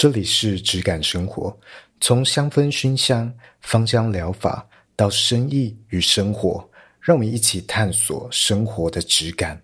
这里是质感生活，从香氛熏香、芳香疗法到生意与生活，让我们一起探索生活的质感。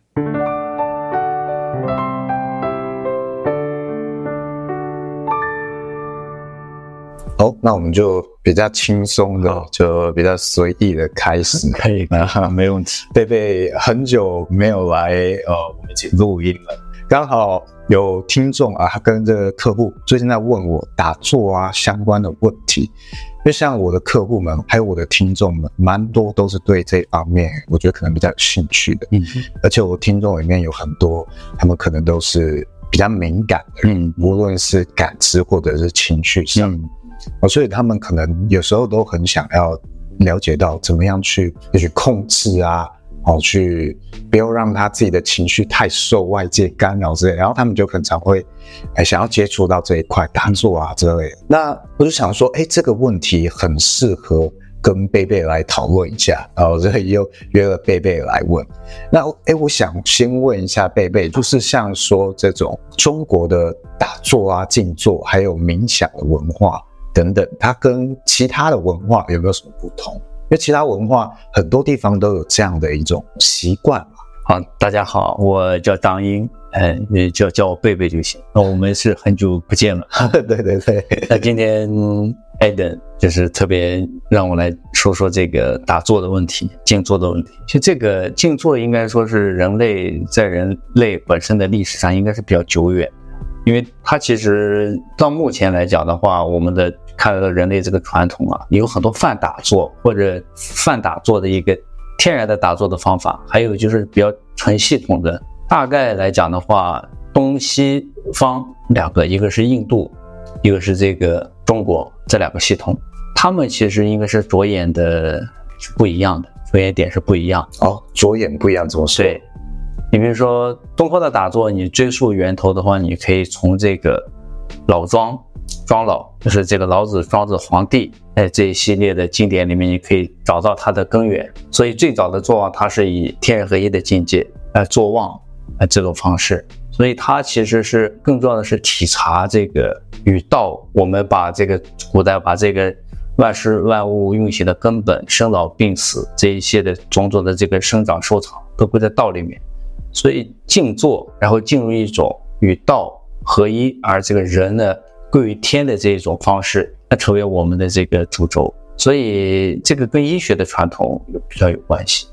好，那我们就比较轻松的，就比较随意的开始。可以，啊，没问题。贝贝很久没有来，呃，我们一起录音了。刚好有听众啊，他跟这个客户最近在问我打坐啊相关的问题。因为像我的客户们，还有我的听众们，蛮多都是对这方面，我觉得可能比较有兴趣的。嗯，而且我听众里面有很多，他们可能都是比较敏感的人，嗯，无论是感知或者是情绪上。嗯哦，所以他们可能有时候都很想要了解到怎么样去去控制啊，哦，去不要让他自己的情绪太受外界干扰之类，然后他们就很常会哎想要接触到这一块打坐啊之类的。那我就想说，哎，这个问题很适合跟贝贝来讨论一下，然后所以又约了贝贝来问。那哎，我想先问一下贝贝，就是像说这种中国的打坐啊、静坐，还有冥想的文化。等等，它跟其他的文化有没有什么不同？因为其他文化很多地方都有这样的一种习惯嘛。好，大家好，我叫张英，嗯，你叫叫我贝贝就行。那我们是很久不见了，对对对。那今天艾登就是特别让我来说说这个打坐的问题、静坐的问题。其实这个静坐应该说是人类在人类本身的历史上应该是比较久远，因为它其实到目前来讲的话，我们的看到人类这个传统啊，有很多泛打坐或者泛打坐的一个天然的打坐的方法，还有就是比较纯系统的。大概来讲的话，东西方两个，一个是印度，一个是这个中国，这两个系统，他们其实应该是着眼的是不一样的，着眼点是不一样。哦，着眼不一样怎么说？对，你比如说东方的打坐，你追溯源头的话，你可以从这个老庄。庄老就是这个老子、庄子、黄帝，哎，这一系列的经典里面，你可以找到它的根源。所以最早的坐忘，它是以天人合一的境界来坐忘，呃，这种方式。所以它其实是更重要的是体察这个与道。我们把这个古代把这个万事万物运行的根本、生老病死这一些的种种的这个生长收藏，都归在道里面。所以静坐，然后进入一种与道合一，而这个人呢，归于天的这一种方式，那成为我们的这个主轴，所以这个跟医学的传统有比较有关系。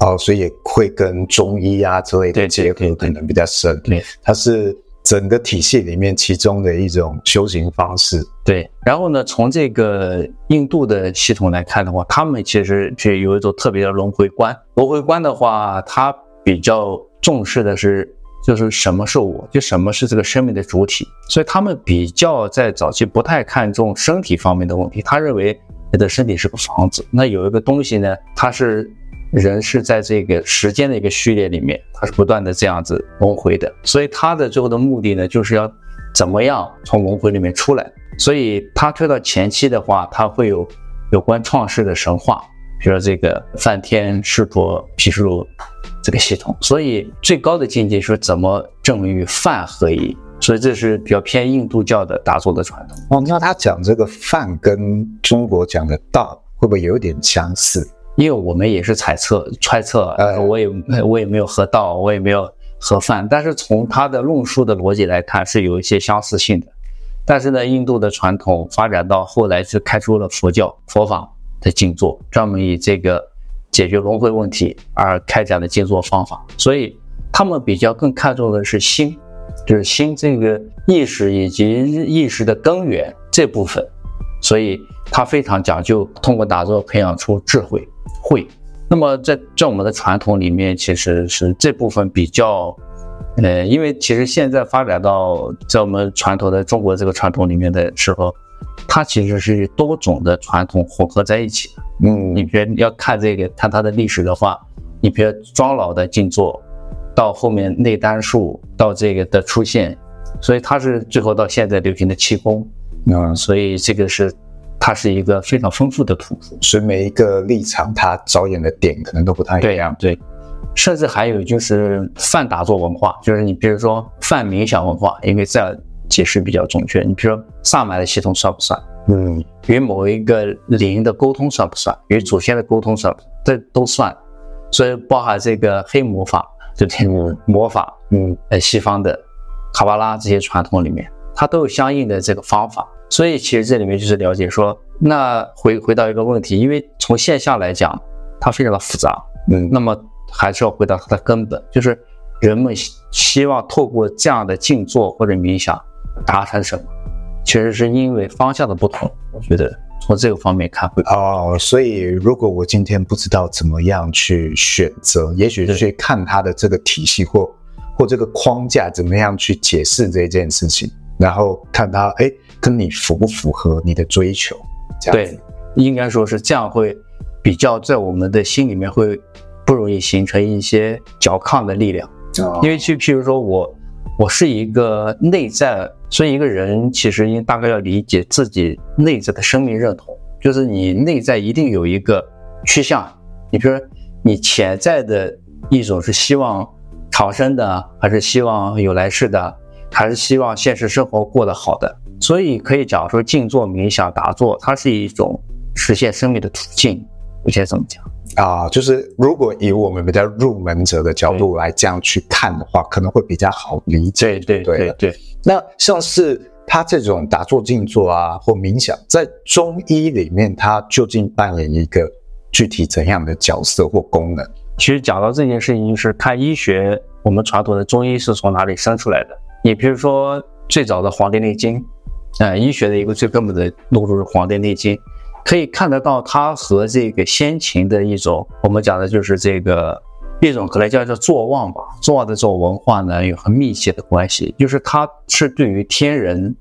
哦，所以也会跟中医啊之类的结合可能比较深。对，对，对，它是整个体系里面其中的一种修行方式。对，然后呢，从这个印度的系统来看的话，他们其实就有一种特别的轮回观。轮回观的话，它比较重视的是。就是什么是我，就什么是这个生命的主体，所以他们比较在早期不太看重身体方面的问题。他认为你的身体是个房子，那有一个东西呢，它是人是在这个时间的一个序列里面，它是不断的这样子轮回的。所以他的最后的目的呢，就是要怎么样从轮回里面出来。所以他推到前期的话，他会有有关创世的神话。比如说这个梵天、湿婆、毗湿奴这个系统，所以最高的境界是怎么证与梵合一，所以这是比较偏印度教的打坐的传统。哦，那他讲这个梵跟中国讲的道会不会有点相似？因为我们也是猜测、揣测，呃，我也我也没有合道，我也没有合梵，但是从他的论述的逻辑来看是有一些相似性的。但是呢，印度的传统发展到后来是开出了佛教佛法。的静坐，专门以这个解决轮回问题而开展的静坐方法，所以他们比较更看重的是心，就是心这个意识以及意识的根源这部分，所以他非常讲究通过打坐培养出智慧慧。那么在在我们的传统里面，其实是这部分比较，呃，因为其实现在发展到在我们传统的中国这个传统里面的时候。它其实是多种的传统混合在一起的。嗯，你比如要看这个，看它的历史的话，你比如庄老的静坐，到后面内丹术到这个的出现，所以它是最后到现在流行的气功。嗯，所以这个是它是一个非常丰富的图谱。所以每一个立场，它着眼的点可能都不太一样。对，对，甚至还有就是泛打坐文化，就是你比如说泛冥想文化，因为在解释比较准确。你比如说萨满的系统算不算？嗯，与某一个灵的沟通算不算？与祖先的沟通算不算？这都算。所以包含这个黑魔法，就天魔法，嗯，呃，西方的卡巴拉这些传统里面，它都有相应的这个方法。所以其实这里面就是了解说，那回回到一个问题，因为从现象来讲，它非常的复杂，嗯，那么还是要回到它的根本，就是人们希望透过这样的静坐或者冥想达成什么，其实是因为方向的不同，我觉得。从这个方面看会。哦，所以如果我今天不知道怎么样去选择，也许去看他的这个体系或或这个框架怎么样去解释这件事情，然后看他哎跟你符不符合你的追求，这样对，应该说是这样会比较在我们的心里面会不容易形成一些较抗的力量，哦，因为去譬如说我我是一个内在。所以一个人其实应大概要理解自己内在的生命认同，就是你内在一定有一个趋向。你比如说，你潜在的一种是希望长生的，还是希望有来世的，还是希望现实生活过得好的？所以可以讲说，静坐冥想打坐，它是一种实现生命的途径。我现在怎么讲？啊，就是如果以我们比较入门者的角度来这样去看的话，可能会比较好理解。对对对对。那像是他这种打坐静坐啊，或冥想，在中医里面，它究竟扮演一个具体怎样的角色或功能？其实讲到这件事情，就是看医学，我们传统的中医是从哪里生出来的？你比如说最早的《黄帝内经》，呃，医学的一个最根本的路数是《黄帝内经》。可以看得到，它和这个先秦的一种，我们讲的就是这个一种可能叫做坐忘吧，坐忘的这种文化呢，有很密切的关系。就是它是对于天人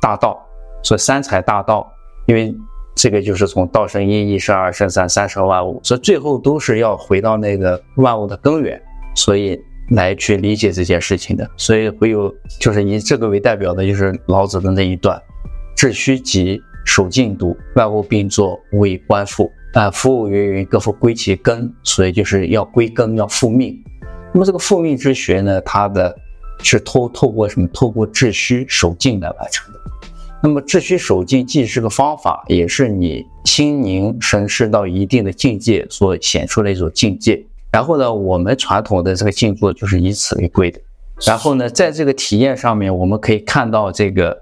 大道，所三才大道，因为这个就是从道生一，一生二，生三，三生万物，所以最后都是要回到那个万物的根源，所以来去理解这件事情的。所以会有，就是以这个为代表的，就是老子的那一段，致虚极。守静笃，万物并作，无以观复。啊，夫物云云，各复归其根，所以就是要归根，要复命。那么这个复命之学呢，它的是透透过什么？透过致虚守静来完成的。那么致虚守静既是个方法，也是你心宁神识到一定的境界所显出的一种境界。然后呢，我们传统的这个静坐就是以此为贵的。然后呢，在这个体验上面，我们可以看到这个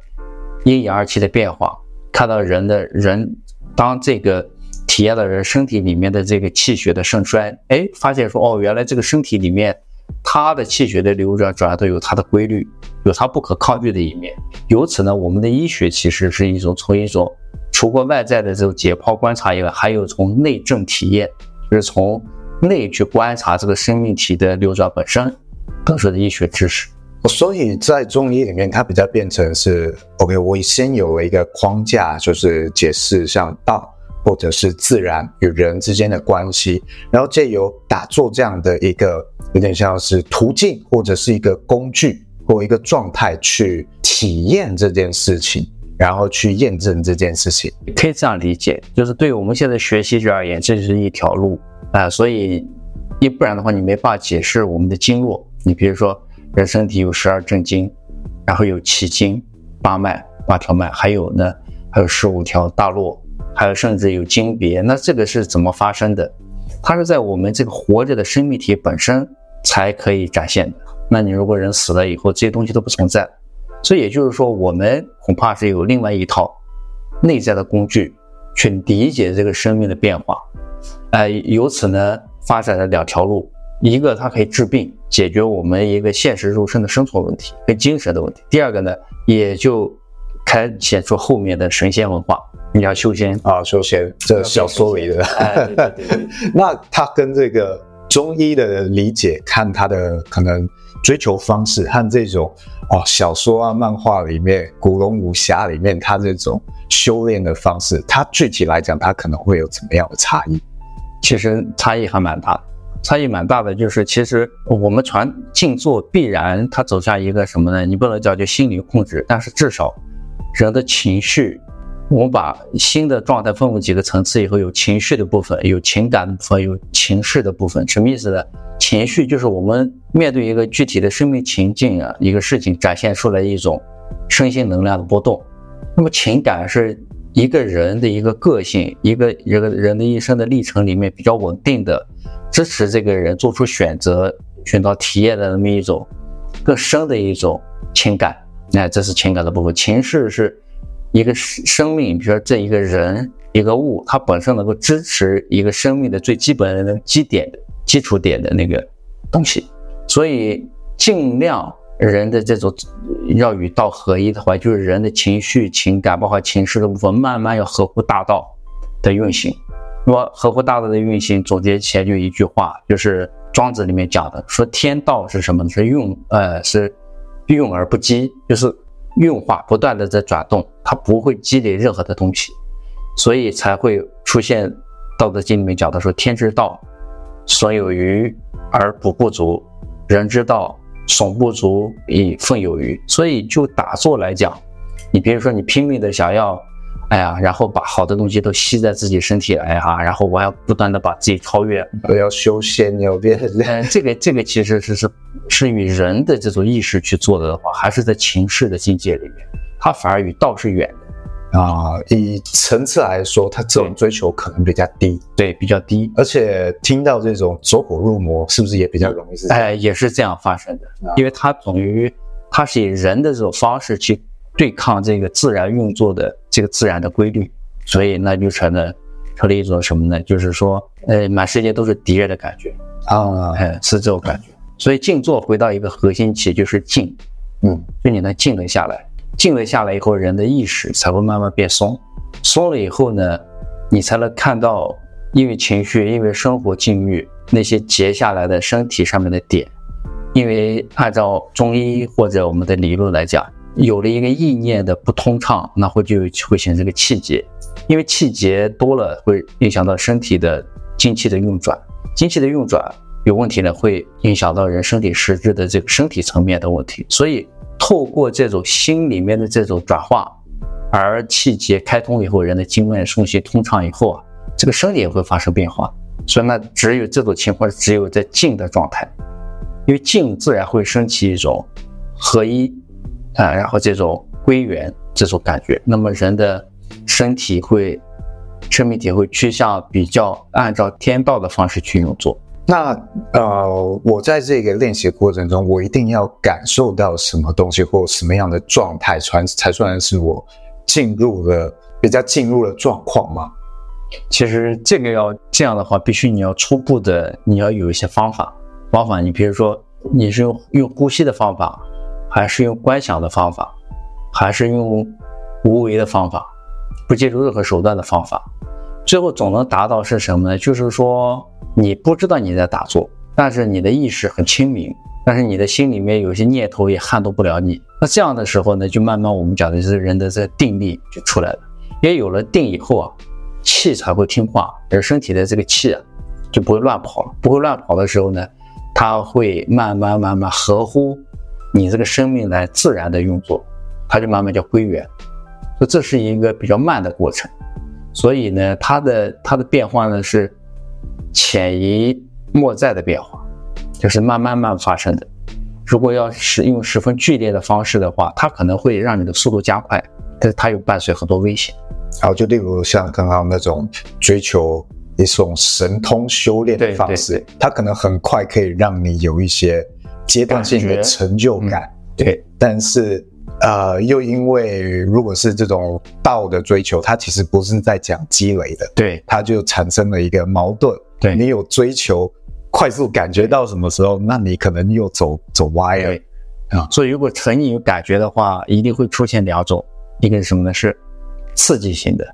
阴阳二气的变化。看到人的人，当这个体验了人身体里面的这个气血的盛衰，哎，发现说哦，原来这个身体里面，它的气血的流转转都有它的规律，有它不可抗拒的一面。由此呢，我们的医学其实是一种从一种除过外在的这种解剖观察以外，还有从内证体验，就是从内去观察这个生命体的流转本身得出的医学知识。所以在中医里面，它比较变成是 OK，我先有了一个框架，就是解释像道或者是自然与人之间的关系，然后借由打坐这样的一个有点像是途径或者是一个工具或一个状态去体验这件事情，然后去验证这件事情，可以这样理解，就是对我们现在学习者而言，这是一条路啊、所以一不然的话，你没办法解释我们的经络，你比如说。人身体有十二正经，然后有奇经、八脉、八条脉，还有呢，还有十五条大络，还有甚至有经别。那这个是怎么发生的？它是在我们这个活着的生命体本身才可以展现的。那你如果人死了以后，这些东西都不存在。所以也就是说，我们恐怕是有另外一套内在的工具去理解这个生命的变化。呃，由此呢，发展了两条路。一个，它可以治病，解决我们一个现实肉身的生存问题跟精神的问题。第二个呢，也就开显出后面的神仙文化。你要修仙啊，修仙，这小说里的。哎，对对对。那他跟这个中医的理解，看他的可能追求方式和这种哦小说啊、漫画里面、古龙武侠里面他这种修炼的方式，它具体来讲，它可能会有怎么样的差异？其实差异还蛮大的。差异蛮大的，就是其实我们传静坐必然它走向一个什么呢？你不能叫就心理控制，但是至少人的情绪，我们把心的状态分为几个层次以后，有情绪的部分，有情感的部分，有情绪的部分。什么意思呢？情绪就是我们面对一个具体的生命情境啊，一个事情展现出来一种身心能量的波动。那么情感是一个人的一个个性，一个一个人的一生的历程里面比较稳定的，支持这个人做出选择、寻找体验的那么一种更深的一种情感。那这是情感的部分。情绪是一个生生命，比如说这一个人、一个物，它本身能够支持一个生命的最基本的基点基础点的那个东西。所以尽量。人的这种要与道合一的话，就是人的情绪、情感，包括情绪的部分，慢慢要合乎大道的运行。那么合乎大道的运行，总结起来就一句话，就是庄子里面讲的，说天道是什么呢？是运，呃，是运而不积，就是运化不断的在转动，它不会积累任何的东西，所以才会出现《道德经》里面讲的说：“天之道，损有余而补不足；人之道。”损不足以奋有余，所以就打坐来讲，你比如说你拼命的想要，哎呀，然后把好的东西都吸在自己身体哎呀，然后我要不断的把自己超越，我要修仙，要变，嗯，这个这个其实是是是与人的这种意识去做的的话，还是在情势的境界里面，它反而与道是远的。啊，以层次来说，他这种追求可能比较低，对，比较低。而且听到这种走火入魔，是不是也比较容易？哎，也是这样发生的，啊、因为它等于它是以人的这种方式去对抗这个自然运作的这个自然的规律，所以那就成了成了一种什么呢？就是说，呃，满世界都是敌人的感觉啊，哎，是这种感觉。所以静坐回到一个核心期，就是静，嗯，就你能静得下来。静了下来以后，人的意识才会慢慢变松。松了以后呢，你才能看到，因为情绪，因为生活境遇那些结下来的身体上面的点。因为按照中医或者我们的理论来讲，有了一个意念的不通畅，那会就会形成个气结。因为气结多了，会影响到身体的精气的运转。精气的运转有问题呢，会影响到人身体实质的这个身体层面的问题。所以。透过这种心里面的这种转化，而气结开通以后，人的经脉送气通畅以后啊，这个身体也会发生变化。所以呢，只有这种情况，只有在静的状态，因为静自然会升起一种合一啊，然后这种归元这种感觉，那么人的身体会生命体会趋向比较按照天道的方式去运作。那呃，我在这个练习过程中，我一定要感受到什么东西或什么样的状态，才才算是我进入了比较进入了状况吗？其实这个要这样的话，必须你要初步的，你要有一些方法。方法，你比如说你是用用呼吸的方法，还是用观想的方法，还是用无为的方法，不借助任何手段的方法，最后总能达到是什么呢？就是说。你不知道你在打坐，但是你的意识很清明，但是你的心里面有些念头也撼动不了你。那这样的时候呢，就慢慢我们讲的是人的这个定力就出来了。也有了定以后啊，气才会听话，而身体的这个气啊就不会乱跑了。不会乱跑的时候呢，它会慢慢慢慢合乎你这个生命来自然的运作，它就慢慢叫归元。所以这是一个比较慢的过程。所以呢，它的它的变化呢是。潜移默在的变化，就是慢慢慢发生的。如果要是用十分剧烈的方式的话，它可能会让你的速度加快，但是它又伴随很多危险。然后就例如像刚刚那种追求一种神通修炼的方式，它可能很快可以让你有一些阶段性的成就感。嗯、对，但是。呃，又因为如果是这种道的追求，它其实不是在讲积累的，对，它就产生了一个矛盾。对，你有追求快速感觉到什么时候，那你可能又走走歪了。啊，所以如果成瘾有感觉的话，一定会出现两种，一个是什么呢？是刺激型的，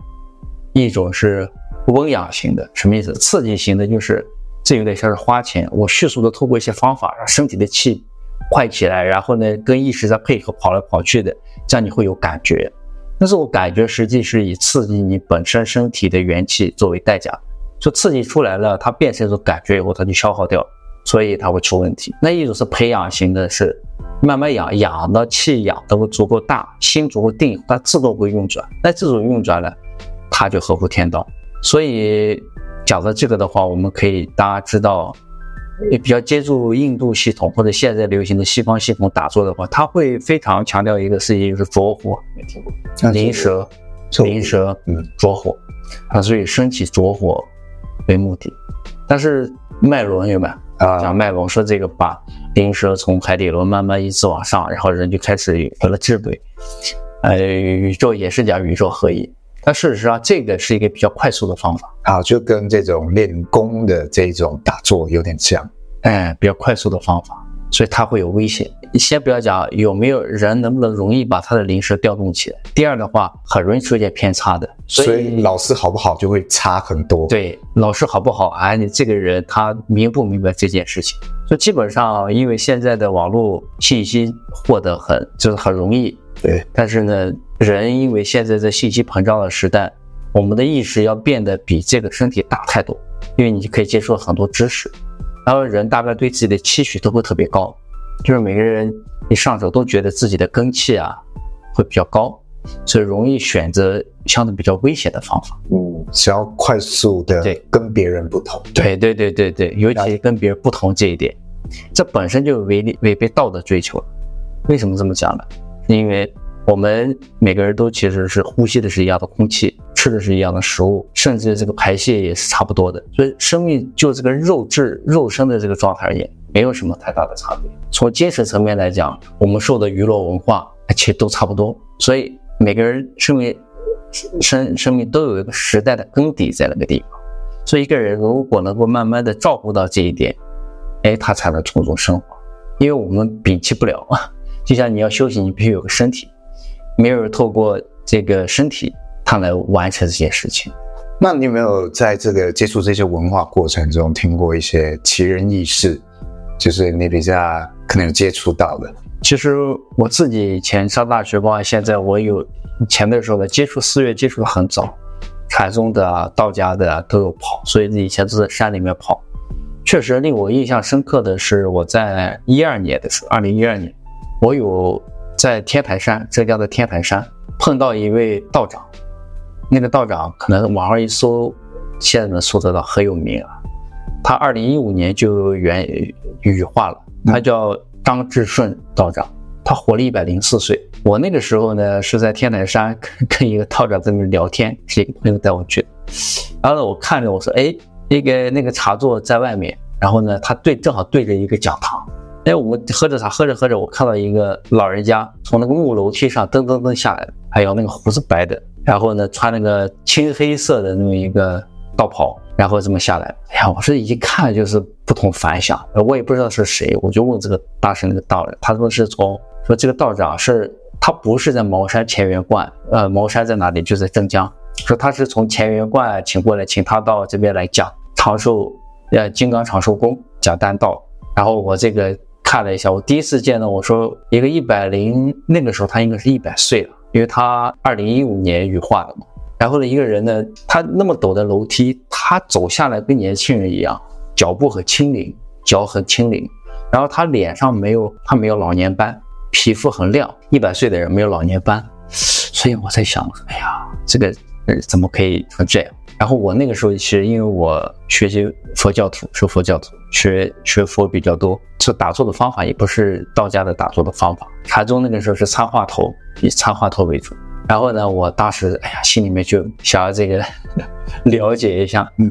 一种是温养型的。什么意思？刺激型的就是这有点像是花钱，我迅速的透过一些方法让身体的气。快起来，然后呢，跟意识在配合跑来跑去的，这样你会有感觉。但是我感觉实际是以刺激你本身身体的元气作为代价，就刺激出来了，它变成一种感觉以后，它就消耗掉，所以它会出问题。那一种是培养型的，是慢慢养，养到气养得足够大，心足够定，它自动会运转。那这种运转呢，它就合乎天道。所以讲到这个的话，我们可以大家知道。也比较接触印度系统或者现在流行的西方系统打坐的话，他会非常强调一个事情，就是着火，没听过？灵蛇，灵蛇，嗯，着火，啊，所以身体着火为目的。但是脉轮有没有？啊，讲脉轮说这个把灵蛇从海底轮慢慢一直往上，然后人就开始有了智慧。呃，宇宙也是讲宇宙合一。但事实上，这个是一个比较快速的方法啊，就跟这种练功的这种打坐有点像，哎，比较快速的方法，所以它会有危险。你先不要讲有没有人能不能容易把他的灵蛇调动起来，第二的话，很容易出现偏差的。所以，所以老师好不好就会差很多。对，老师好不好啊？你这个人他明不明白这件事情？所以基本上，因为现在的网络信息获得很就是很容易，对，但是呢。人因为现在在信息膨胀的时代，我们的意识要变得比这个身体大太多，因为你可以接触很多知识，然后人大概对自己的期许都会特别高，就是每个人一上手都觉得自己的根气啊会比较高，所以容易选择相对比较危险的方法。嗯，想要快速的对跟别人不同。对对对对对，尤其跟别人不同这一点，这本身就违违背道德追求。为什么这么讲呢？因为。我们每个人都其实是呼吸的是一样的空气，吃的是一样的食物，甚至这个排泄也是差不多的。所以生命就这个肉质、肉身的这个状态而言，没有什么太大的差别。从精神层面来讲，我们受的娱乐文化其实都差不多。所以每个人生命生生命都有一个时代的根底在那个地方。所以一个人如果能够慢慢的照顾到这一点，哎，他才能从中生活。因为我们摒弃不了，就像你要休息，你必须有个身体。没有人透过这个身体，他来完成这些事情。那你有没有在这个接触这些文化过程中，听过一些奇人异事？就是你比较可能有接触到的。其实我自己以前上大学，包括现在，我有以前的时候呢，接触寺院接触的很早，禅宗的啊、道家的啊都有跑，所以以前都在山里面跑。确实令我印象深刻的是，我在一二年的时候，二零一二年，我有。在天台山，浙江的天台山碰到一位道长，那个道长可能网上一搜，现在能搜得到，很有名啊。他二零一五年就原羽化了，他叫张志顺道长，他活了一百零四岁。我那个时候呢是在天台山跟 跟一个道长在那聊天，是一个朋友带我去的。然后呢，我看着我说，哎，那个那个茶座在外面，然后呢，他对正好对着一个讲堂。哎，我们喝着茶，喝着喝着，我看到一个老人家从那个木楼梯上噔噔噔下来，还有那个胡子白的，然后呢穿那个青黑色的那么一个道袍，然后这么下来。哎呀，我说一看就是不同凡响，我也不知道是谁，我就问这个大师那个道人，他说是从说这个道长是他不是在茅山乾元观，呃，茅山在哪里？就在镇江，说他是从乾元观请过来，请他到这边来讲长寿，呃，金刚长寿功讲丹道，然后我这个。看了一下，我第一次见到，我说一个一百零，那个时候他应该是一百岁了，因为他二零一五年羽化的嘛。然后呢，一个人呢，他那么陡的楼梯，他走下来跟年轻人一样，脚步很轻灵，脚很轻灵。然后他脸上没有，他没有老年斑，皮肤很亮，一百岁的人没有老年斑。所以我在想，哎呀，这个人怎么可以成这样？然后我那个时候其实因为我学习佛教徒，是佛教徒，学学佛比较多，这打坐的方法也不是道家的打坐的方法。禅宗那个时候是参话头，以参话头为主。然后呢，我当时哎呀，心里面就想要这个了解一下，嗯，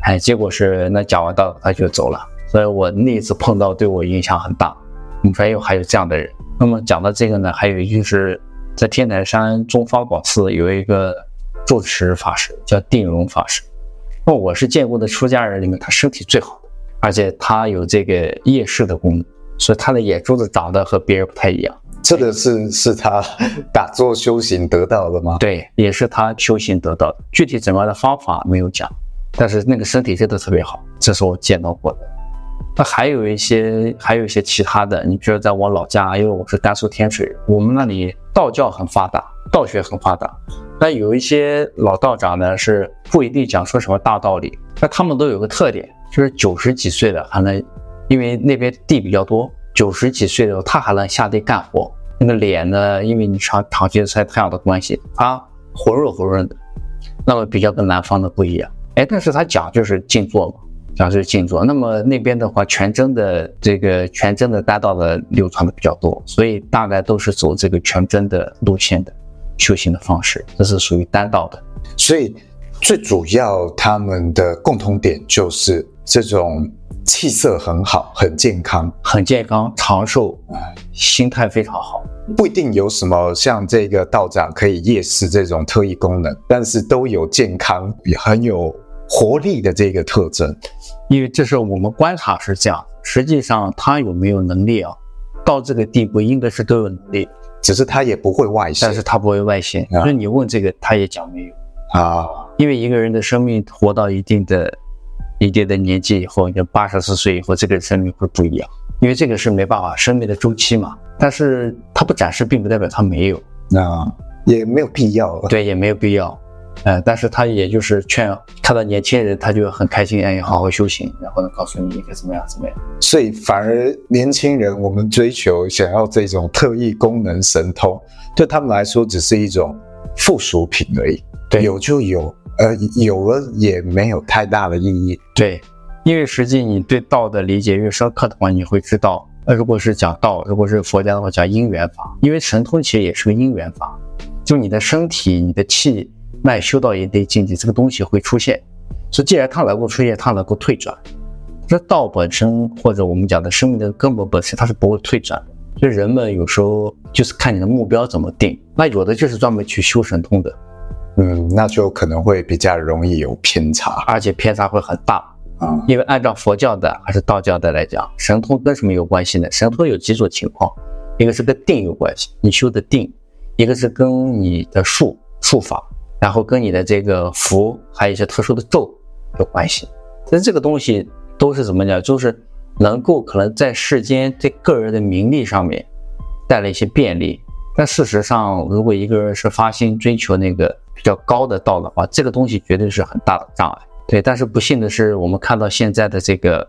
哎，结果是那讲完道他就走了。所以我那一次碰到对我影响很大。你说有，还有这样的人。那么讲到这个呢，还有就是在天台山中方广寺有一个。住持法师叫定荣法师，那我是见过的出家人里面，他身体最好的，而且他有这个夜视的功能，所以他的眼珠子长得和别人不太一样。这个是是他打坐修行得到的吗？对，也是他修行得到的。具体怎么样的方法没有讲，但是那个身体真的特别好，这是我见到过的。那还有一些，还有一些其他的，你比如在我老家，因为我是甘肃天水人，我们那里道教很发达，道学很发达。那有一些老道长呢，是不一定讲说什么大道理，那他们都有个特点，就是九十几岁的还能，因为那边地比较多，九十几岁的他还能下地干活。那个脸呢，因为你长长期晒太阳的关系，他浑润浑润的，那么比较跟南方的不一样。哎，但是他讲就是静坐嘛，讲就是静坐。那么那边的话，全真的这个全真的大道的流传的比较多，所以大概都是走这个全真的路线的修行的方式，这是属于丹道的。所以最主要他们的共同点就是这种气色很好，很健康，很健康，长寿，心态非常好。不一定有什么像这个道长可以夜视这种特异功能，但是都有健康，也很有活力的这个特征。因为这是我们观察是这样，实际上他有没有能力啊？到这个地步应该是都有能力，只是他也不会外显，但是他不会外显。所以你问这个，他也讲没有啊。因为一个人的生命活到一定的、一定的年纪以后，你八十四岁以后，这个生命会不一样。因为这个是没办法，生命的周期嘛。但是他不展示，并不代表他没有，那也没有必要。对，也没有必要。呃，但是他也就是劝看到年轻人，他就很开心，哎，好好修行，然后呢，告诉你应该怎么样怎么样。所以反而年轻人，我们追求想要这种特异功能神通，对他们来说只是一种附属品而已。对，有就有，呃，有了也没有太大的意义。对。因为实际你对道的理解越深刻的话，你会知道，呃，如果是讲道，如果是佛家的话，讲因缘法。因为神通其实也是个因缘法，就你的身体、你的气脉修道也得境界，这个东西会出现。所以既然它能够出现，它能够退转。这道本身或者我们讲的生命的根本本身，它是不会退转的。所以人们有时候就是看你的目标怎么定。那有的就是专门去修神通的，嗯，那就可能会比较容易有偏差，而且偏差会很大。啊，因为按照佛教的还是道教的来讲，神通跟什么有关系呢？神通有几种情况，一个是跟定有关系，你修的定；一个是跟你的术术法，然后跟你的这个符，还有一些特殊的咒有关系。但这个东西都是怎么讲？就是能够可能在世间对个人的名利上面带来一些便利，但事实上，如果一个人是发心追求那个比较高的道的话，这个东西绝对是很大的障碍。对，但是不幸的是，我们看到现在的这个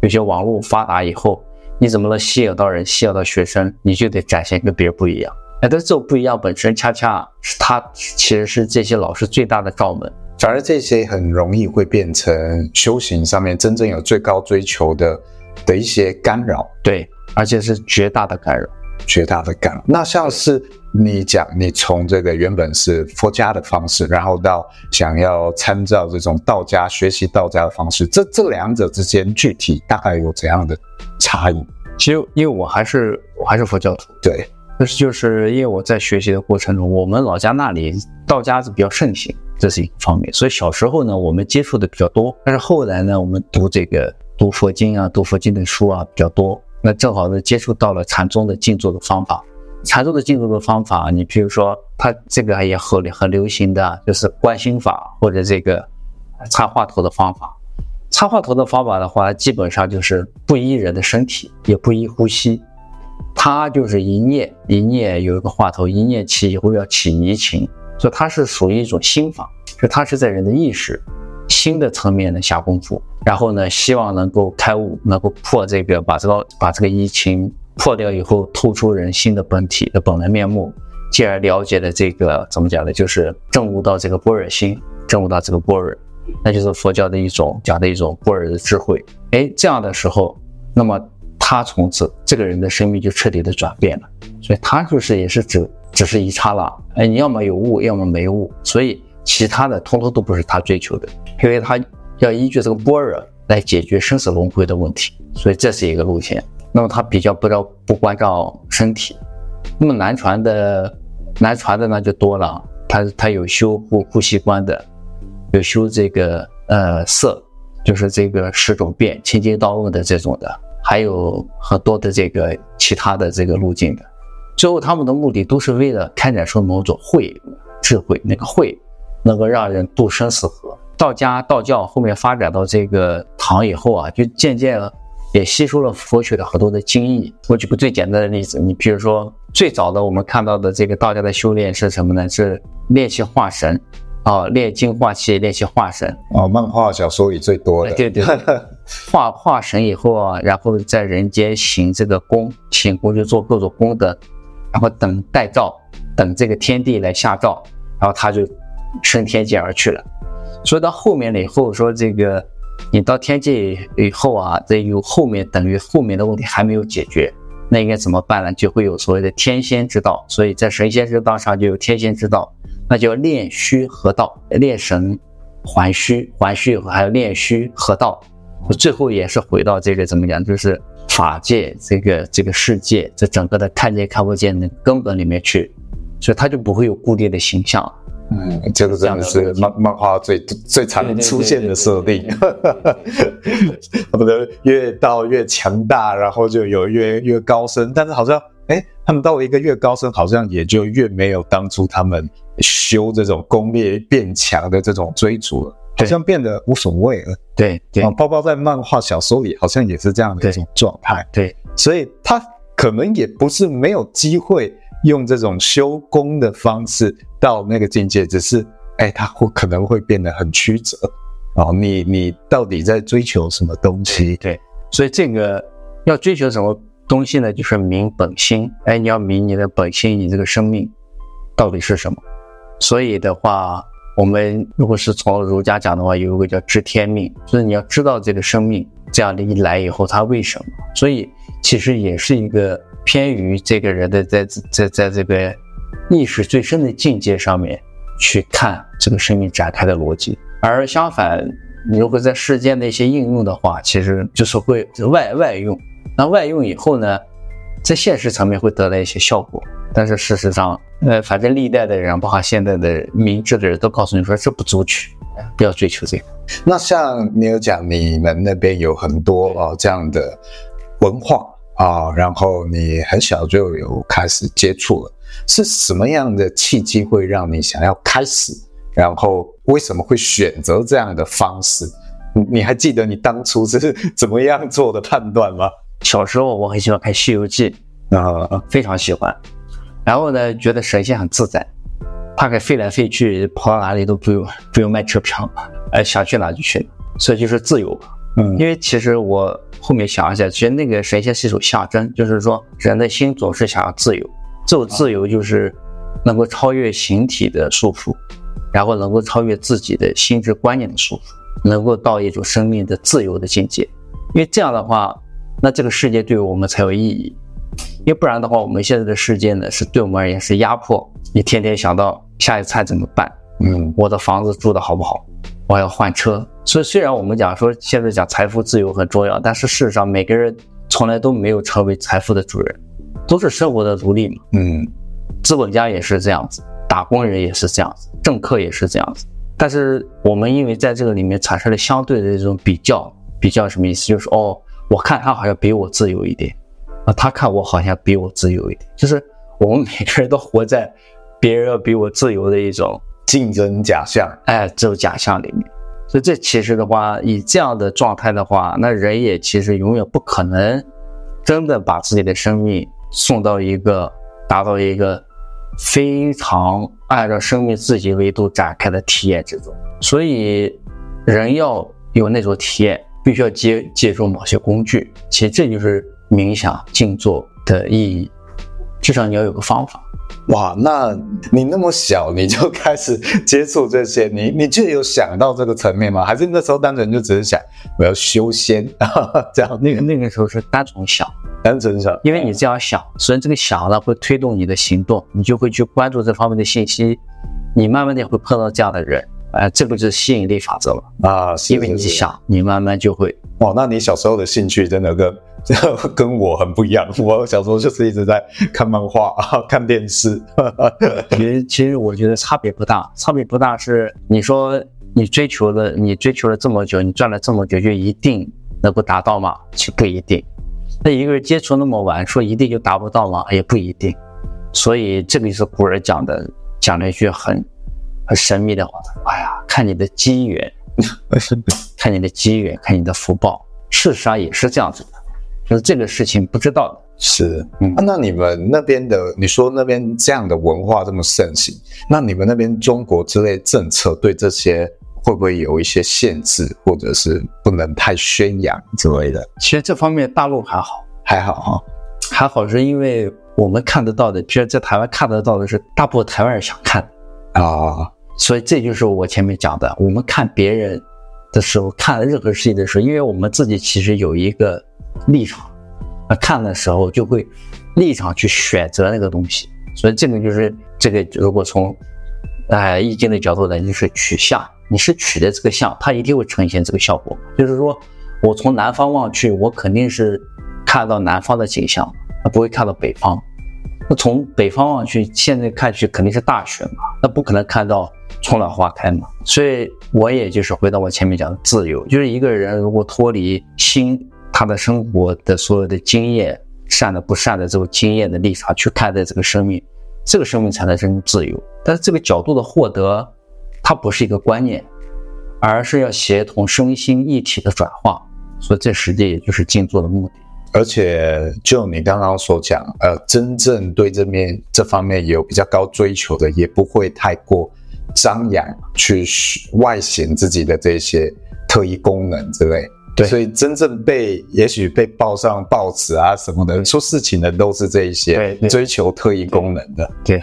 有些网络发达以后，你怎么能吸引到人、吸引到学生，你就得展现跟别人不一样。哎，但这种不一样本身恰恰是他其实是这些老师最大的罩门，反而这些很容易会变成修行上面真正有最高追求的的一些干扰。对，而且是绝大的干扰。绝大的干扰，那像是你讲，你从这个原本是佛家的方式，然后到想要参照这种道家学习道家的方式，这这两者之间具体大概有怎样的差异？其实，因为我还是我还是佛教徒，对，但是就是因为我在学习的过程中，我们老家那里道家是比较盛行，这是一个方面，所以小时候呢，我们接触的比较多，但是后来呢，我们读这个读佛经啊，读佛经的书啊比较多。那正好呢，接触到了禅宗的静坐的方法。禅宗的静坐的方法，你比如说，它这个也很很流行的，就是观心法或者这个插话头的方法。插话头的方法的话，基本上就是不依人的身体，也不依呼吸，它就是一念一念有一个话头，一念起以后要起移情，所以它是属于一种心法，就它是在人的意识。心的层面呢下功夫，然后呢，希望能够开悟，能够破这个，把这个把这个疫情破掉以后，透出人心的本体的本来面目，进而了解了这个怎么讲呢？就是证悟到这个般若心，证悟到这个般若，那就是佛教的一种讲的一种般若的智慧。哎，这样的时候，那么他从此这个人的生命就彻底的转变了，所以他就是也是只只是一刹那，哎，你要么有悟，要么没悟，所以。其他的通通都不是他追求的，因为他要依据这个般若来解决生死轮回的问题，所以这是一个路线。那么他比较不照不关照身体。那么南传的南传的那就多了，他他有修呼呼吸观的，有修这个呃色，就是这个十种变清净道问的这种的，还有很多的这个其他的这个路径的。最后他们的目的都是为了开展出某种慧智慧，那个慧。能够让人度生死河。道家道教后面发展到这个唐以后啊，就渐渐也吸收了佛学的很多的精义。我举个最简单的例子，你比如说最早的我们看到的这个道家的修炼是什么呢？是练气化神啊，炼精化气，练气化神哦。漫画小说里最多的，对对对，化化神以后啊，然后在人间行这个功，行功就做各种功德，然后等待诏，等这个天地来下诏，然后他就。升天界而去了，所以到后面了以后说这个你到天界以后啊，这有后面等于后面的问题还没有解决，那应该怎么办呢？就会有所谓的天仙之道，所以在神仙之道上就有天仙之道，那叫炼虚合道，炼神还虚，还虚以后还要炼虚合道，最后也是回到这个怎么讲，就是法界这个这个世界这整个的看见看不见的根本里面去，所以他就不会有固定的形象。嗯，这个真的是漫漫画最最常出现的设定，哈不得越到越强大，然后就有越越高深，但是好像哎，他们到了一个越高深，好像也就越没有当初他们修这种攻略变强的这种追逐了，好像变得无所谓了。对对，包包在漫画小说里，好像也是这样的一种状态。对，所以他可能也不是没有机会。用这种修功的方式到那个境界，只是哎，他会可能会变得很曲折哦。你你到底在追求什么东西？对，所以这个要追求什么东西呢？就是明本心。哎，你要明你的本心，你这个生命到底是什么？所以的话，我们如果是从儒家讲的话，有一个叫知天命，就是你要知道这个生命这样的一来以后，它为什么？所以其实也是一个。偏于这个人的在在在这个意识最深的境界上面去看这个生命展开的逻辑，而相反，你如果在世间的一些应用的话，其实就是会外外用。那外用以后呢，在现实层面会得来一些效果，但是事实上，呃，反正历代的人，包括现在的明智的人都告诉你说，这不足取，不要追求这个。那像你有讲，你们那边有很多哦这样的文化。啊、哦，然后你很小就有开始接触了，是什么样的契机会让你想要开始？然后为什么会选择这样的方式？你你还记得你当初是怎么样做的判断吗？小时候我很喜欢看《西游记》，啊，非常喜欢。然后呢，觉得神仙很自在，他可以飞来飞去，跑到哪里都不用不用卖车票，哎，想去哪就去，所以就是自由。嗯，因为其实我后面想一下，其实那个神仙是一种象征，就是说人的心总是想要自由，这种自由就是能够超越形体的束缚，然后能够超越自己的心智观念的束缚，能够到一种生命的自由的境界。因为这样的话，那这个世界对我们才有意义。因为不然的话，我们现在的世界呢，是对我们而言是压迫。你天天想到下一餐怎么办？嗯，我的房子住的好不好？我要换车。所以，虽然我们讲说现在讲财富自由很重要，但是事实上每个人从来都没有成为财富的主人，都是生活的奴隶嘛。嗯，资本家也是这样子，打工人也是这样子，政客也是这样子。但是我们因为在这个里面产生了相对的这种比较，比较什么意思？就是哦，我看他好像比我自由一点，啊，他看我好像比我自由一点，就是我们每个人都活在别人要比我自由的一种竞争假象，哎，这种假象里面。所以这其实的话，以这样的状态的话，那人也其实永远不可能真的把自己的生命送到一个达到一个非常按照生命自己维度展开的体验之中。所以人要有那种体验，必须要借借助某些工具。其实这就是冥想静坐的意义，至少你要有个方法。哇，那你那么小你就开始接触这些，你你就有想到这个层面吗？还是那时候单纯就只是想我要修仙 这样？那个那个时候是单纯想，单纯想，因为你这样想，所以这个想呢会推动你的行动，你就会去关注这方面的信息，你慢慢的会碰到这样的人，哎、呃，这个就是吸引力法则了啊，因为你想，你慢慢就会。哇，那你小时候的兴趣真的跟。跟我很不一样，我小时候就是一直在看漫画啊，看电视。其实，其实我觉得差别不大，差别不大是你说你追求了，你追求了这么久，你赚了这么久，就一定能够达到吗？其实不一定。那一个人接触那么晚，说一定就达不到吗？也不一定。所以这个是古人讲的，讲了一句很很神秘的话：哎呀，看你的机缘，看你的机缘，看你的福报。事实上也是这样子的。就是这个事情不知道的，是，嗯，那你们那边的，你说那边这样的文化这么盛行，那你们那边中国之类政策对这些会不会有一些限制，或者是不能太宣扬之类的？其实这方面大陆还好，还好哈，还好是因为我们看得到的，其实在台湾看得到的是大部分台湾人想看啊，所以这就是我前面讲的，我们看别人的时候，看任何事情的时候，因为我们自己其实有一个立场，那看的时候就会立场去选择那个东西，所以这个就是这个，如果从哎易经的角度来，就是取向，你是取的这个象，它一定会呈现这个效果。就是说我从南方望去，我肯定是看到南方的景象，那不会看到北方。那从北方望去，现在看去肯定是大雪嘛，那不可能看到春暖花开嘛。所以我也就是回到我前面讲的自由，就是一个人如果脱离心，他的生活的所有的经验，善的不善的这种经验的立场去看待这个生命，这个生命才能真正自由。但是这个角度的获得，它不是一个观念，而是要协同身心一体的转化。所以这实际也就是静坐的目的。而且，就你刚刚所讲，呃，真正对这面这方面有比较高追求的，也不会太过张扬去外显自己的这些特异功能之类。对，所以真正被也许被报上报纸啊什么的出事情的，都是这一些追求特异功能的。对，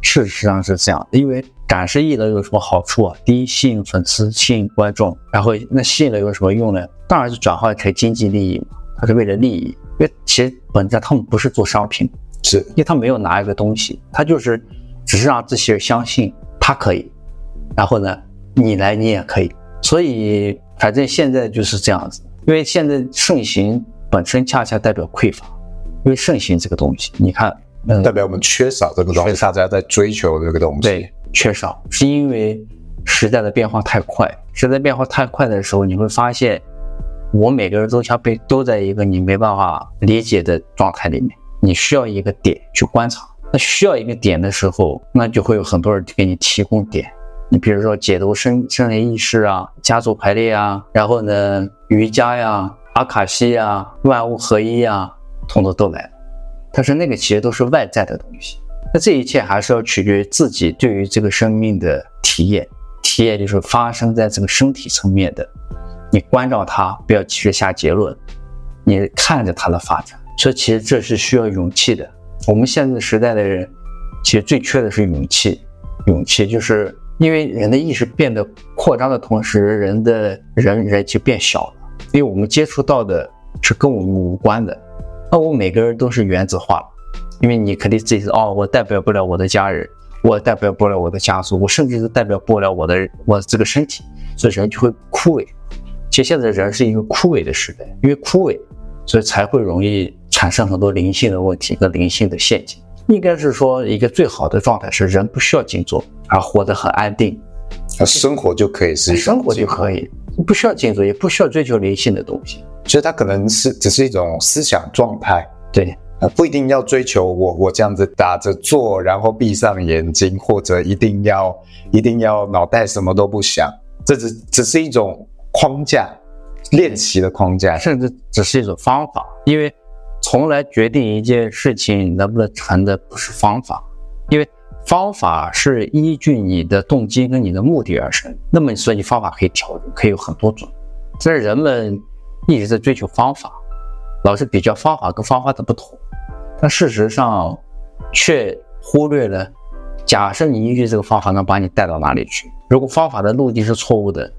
事实上是这样，因为展示艺能有什么好处啊？第一，吸引粉丝，吸引观众，然后那吸引了有什么用呢？当然是转化成经济利益嘛。他是为了利益，因为其实本质上他们不是做商品，是因为他没有拿一个东西，他就是只是让这些人相信他可以，然后呢，你来你也可以，所以反正现在就是这样子，因为现在盛行本身恰恰代表匮乏，因为盛行这个东西，你看，嗯，代表我们缺少这个东西，大家在追求这个东西，对，缺少是因为时代的变化太快，时代变化太快的时候，你会发现。我每个人都像被都在一个你没办法理解的状态里面，你需要一个点去观察。那需要一个点的时候，那就会有很多人给你提供点。你比如说解读生生理意识啊、家族排列啊，然后呢瑜伽呀、阿卡西呀、万物合一啊，通通都来了。但是那个其实都是外在的东西。那这一切还是要取决于自己对于这个生命的体验。体验就是发生在这个身体层面的。你关照它，不要急着下结论，你看着它的发展。所以其实这是需要勇气的。我们现在时代的人，其实最缺的是勇气。勇气就是因为人的意识变得扩张的同时，人的人人就变小了。因为我们接触到的是跟我们无关的。那我们每个人都是原子化了，因为你肯定自己是哦，我代表不了我的家人，我代表不了我的家族，我甚至是代表不了我的我这个身体，所以人就会枯萎。其实现在人是一个枯萎的时代，因为枯萎，所以才会容易产生很多灵性的问题和灵性的陷阱。应该是说，一个最好的状态是人不需要静坐，而活得很安定，而生活就可以是生活就可以，不需要建筑，也不需要追求灵性的东西。所以它可能是只是一种思想状态，对，呃，不一定要追求我我这样子打着坐，然后闭上眼睛，或者一定要一定要脑袋什么都不想，这只只是一种。框架，练习的框架，甚至只是一种方法，因为从来决定一件事情能不能成的不是方法，因为方法是依据你的动机跟你的目的而生。那么，所以你方法可以调整，可以有很多种。但是人们一直在追求方法，老是比较方法跟方法的不同，但事实上却忽略了，假设你依据这个方法能把你带到哪里去，如果方法的路径是错误的。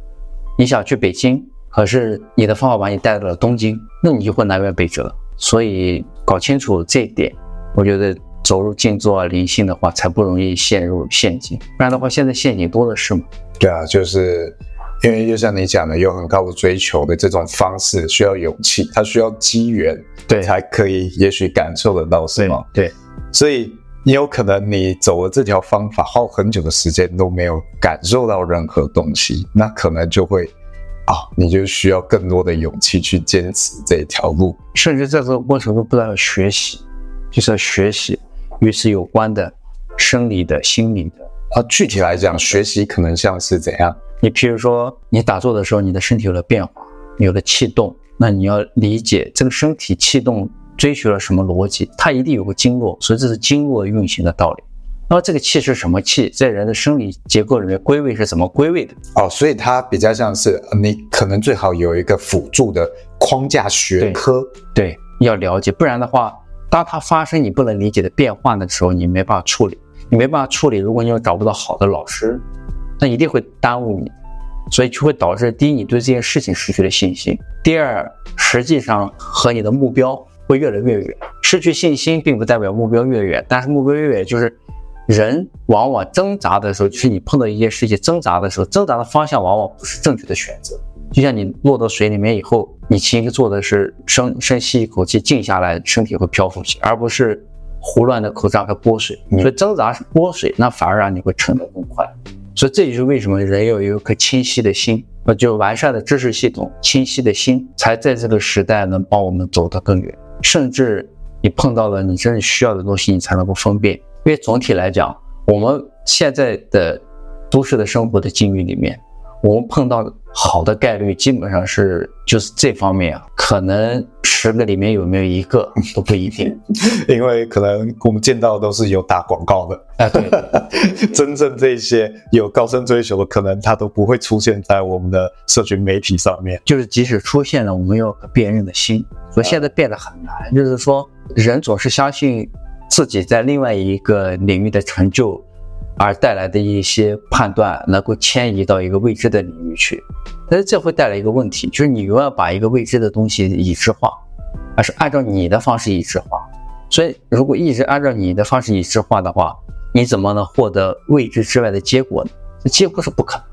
你想去北京，可是你的方法把你带到了东京，那你就会南辕北辙。所以搞清楚这一点，我觉得走入静坐啊、灵性的话，才不容易陷入陷阱。不然的话，现在陷阱多的是嘛。对啊，就是因为就像你讲的，有很高的追求的这种方式，需要勇气，它需要机缘，对，才可以也许感受得到什么。对，所以你有可能你走了这条方法，耗很久的时间都没有感受到任何东西，那可能就会。啊、哦，你就需要更多的勇气去坚持这一条路，甚至在这个过程中不断要学习，就是要学习与此有关的生理的、心理的。啊，具体来讲，学习可能像是怎样？你譬如说，你打坐的时候，你的身体有了变化，有了气动，那你要理解这个身体气动追求了什么逻辑？它一定有个经络，所以这是经络运行的道理。那么这个气是什么气？在人的生理结构里面归位是怎么归位的？哦，所以它比较像是你可能最好有一个辅助的框架学科，对，对，要了解，不然的话，当它发生你不能理解的变化的时候，你没办法处理，你没办法处理。如果你又找不到好的老师，那一定会耽误你。所以就会导致第一，你对这件事情失去了信心；第二，实际上和你的目标会越来越远。失去信心并不代表目标越远，但是目标越远，就是人往往挣扎的时候，就是你碰到一件事情挣扎的时候，挣扎的方向往往不是正确的选择。就像你落到水里面以后，你其实做的是深深吸一口气，静下来，身体会漂浮起，而不是胡乱的口张和拨水。所以挣扎是拨水，那反而让你会沉得更快。所以这就是为什么人要有一颗清晰的心，呃，就完善的知识系统，清晰的心，才在这个时代能帮我们走得更远。甚至你碰到了你真正需要的东西，你才能够分辨。因为总体来讲，我们现在的都市的生活的境遇里面，我们碰到好的概率基本上是就是这方面啊，可能。十个里面有没有一个都不一定，因为可能我们见到的都是有打广告的，哎，对，真正这些有高深追求的，可能他都不会出现在我们的社群媒体上面。就是即使出现了，我们有个辨认的心，所以现在变得很难。就是说，人总是相信自己在另外一个领域的成就。而带来的一些判断能够迁移到一个未知的领域去，但是这会带来一个问题，就是你永远把一个未知的东西已知化，而是按照你的方式已知化。所以，如果一直按照你的方式已知化的话，你怎么能获得未知之外的结果呢？这几乎是不可能，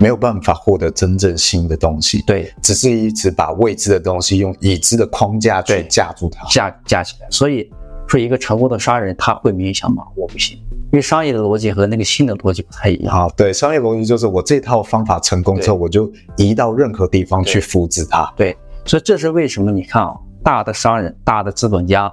没有办法获得真正新的东西。对，只是一直把未知的东西用已知的框架去架住它，架架起来。所以说，一个成功的商人他会冥想吗？我不信。因为商业的逻辑和那个新的逻辑不太一样啊。对，商业逻辑就是我这套方法成功之后，我就移到任何地方去复制它。对，所以这是为什么？你看啊，大的商人、大的资本家、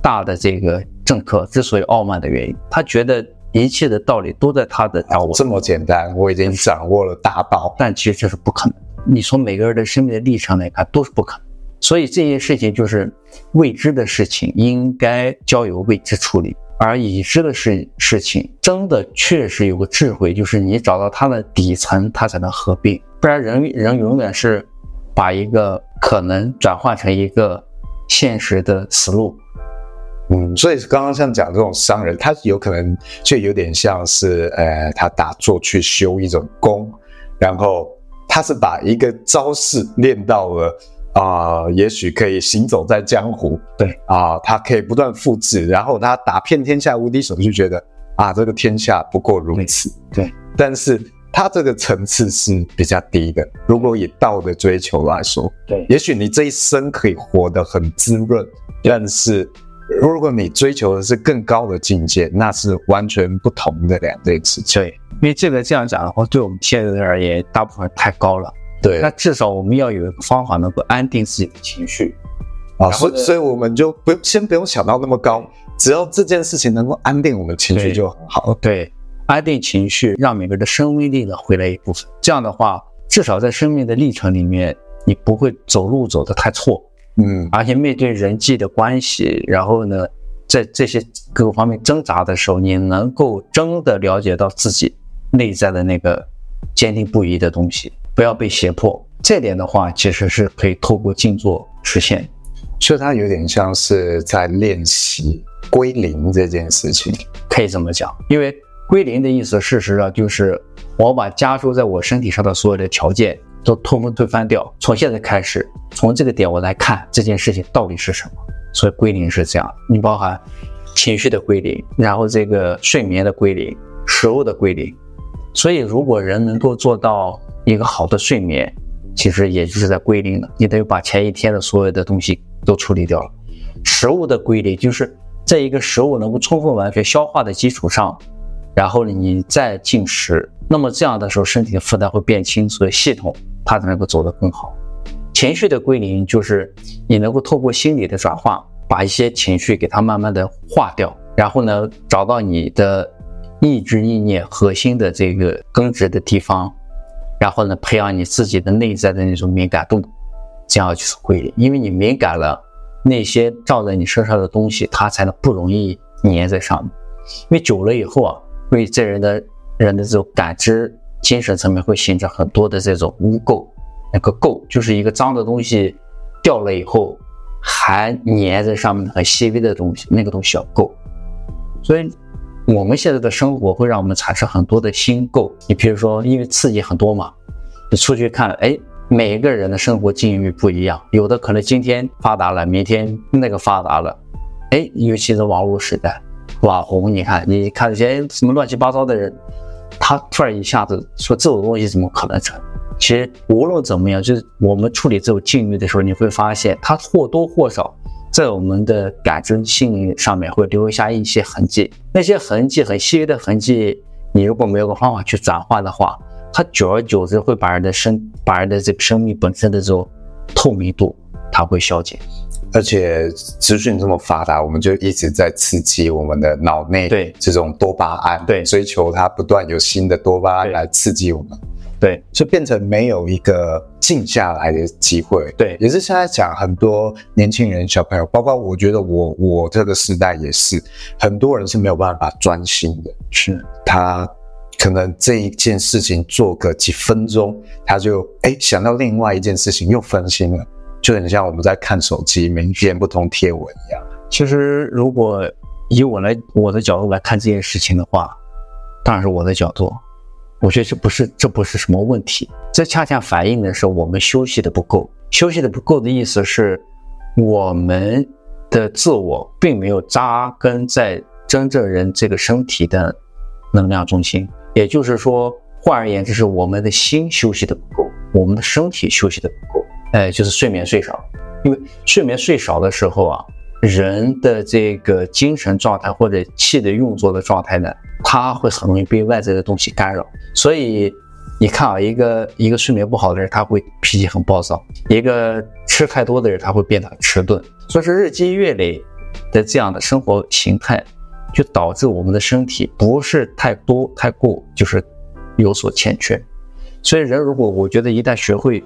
大的这个政客之所以傲慢的原因，他觉得一切的道理都在他的掌握。这么简单，我已经掌握了大道。但其实这是不可能。你从每个人的生命的历程来看，都是不可能。所以这些事情就是未知的事情，应该交由未知处理。而已知的事事情，真的确实有个智慧，就是你找到它的底层，它才能合并，不然人人永远是把一个可能转换成一个现实的思路。嗯，所以刚刚像讲这种商人，他有可能就有点像是，呃，他打坐去修一种功，然后他是把一个招式练到了。啊、呃，也许可以行走在江湖，对啊、呃，他可以不断复制，然后他打遍天下无敌手，就觉得啊，这个天下不过如此。对，但是他这个层次是比较低的。如果以道的追求来说，对，也许你这一生可以活得很滋润，但是如果你追求的是更高的境界，那是完全不同的两件事情。对，因为这个这样讲的话，对我们现在人而言，大部分太高了。对，那至少我们要有一个方法能够安定自己的情绪啊，所以所以我们就不用先不用想到那么高，只要这件事情能够安定我们情绪就很好。对，安定情绪，让每个人的生命力呢回来一部分。这样的话，至少在生命的历程里面，你不会走路走得太错。嗯，而且面对人际的关系，然后呢，在这些各个方面挣扎的时候，你能够真的了解到自己内在的那个坚定不移的东西。不要被胁迫，这点的话其实是可以透过静坐实现。所以它有点像是在练习归零这件事情，可以这么讲。因为归零的意思，事实上就是我把加诸在我身体上的所有的条件都通通推翻掉。从现在开始，从这个点我来看这件事情到底是什么。所以归零是这样，你包含情绪的归零，然后这个睡眠的归零，食物的归零。所以如果人能够做到。一个好的睡眠，其实也就是在归零了。你得把前一天的所有的东西都处理掉了。食物的归零，就是在一个食物能够充分完全消化的基础上，然后呢你再进食。那么这样的时候，身体的负担会变轻，所以系统它才能够走得更好。情绪的归零，就是你能够透过心理的转化，把一些情绪给它慢慢的化掉，然后呢，找到你的意志意念核心的这个根植的地方。然后呢，培养你自己的内在的那种敏感度，这样就是归零。因为你敏感了，那些罩在你身上的东西，它才能不容易粘在上面。因为久了以后啊，会这人的人的这种感知、精神层面会形成很多的这种污垢。那个垢就是一个脏的东西掉了以后，还粘在上面很细微的东西，那个东西叫垢。所以。我们现在的生活会让我们产生很多的新构，你比如说，因为刺激很多嘛，你出去看，哎，每一个人的生活境遇不一样，有的可能今天发达了，明天那个发达了，哎，尤其是网络时代，网红，你看，你看这些什么乱七八糟的人，他突然一下子说这种东西怎么可能成？其实无论怎么样，就是我们处理这种境遇的时候，你会发现，他或多或少在我们的感知性上面会留下一些痕迹。那些痕迹很细微的痕迹，你如果没有个方法去转化的话，它久而久之会把人的生，把人的这个生命本身的这种透明度，它会消减。而且资讯这么发达，我们就一直在刺激我们的脑内对这种多巴胺，对追求它不断有新的多巴胺来刺激我们。对，就变成没有一个静下来的机会。对，也是现在讲很多年轻人、小朋友，包括我觉得我我这个时代也是，很多人是没有办法专心的。是，他可能这一件事情做个几分钟，他就哎想到另外一件事情又分心了，就很像我们在看手机，每天不同贴文一样。其实，如果以我来我的角度来看这件事情的话，当然是我的角度。我觉得这不是，这不是什么问题，这恰恰反映的是我们休息的不够。休息的不够的意思是，我们的自我并没有扎根在真正人这个身体的能量中心。也就是说，换而言之，是我们的心休息的不够，我们的身体休息的不够。哎，就是睡眠睡少。因为睡眠睡少的时候啊，人的这个精神状态或者气的运作的状态呢，他会很容易被外在的东西干扰，所以你看啊，一个一个睡眠不好的人，他会脾气很暴躁；一个吃太多的人，他会变得迟钝。所以说，日积月累的这样的生活形态，就导致我们的身体不是太多太过，就是有所欠缺。所以，人如果我觉得一旦学会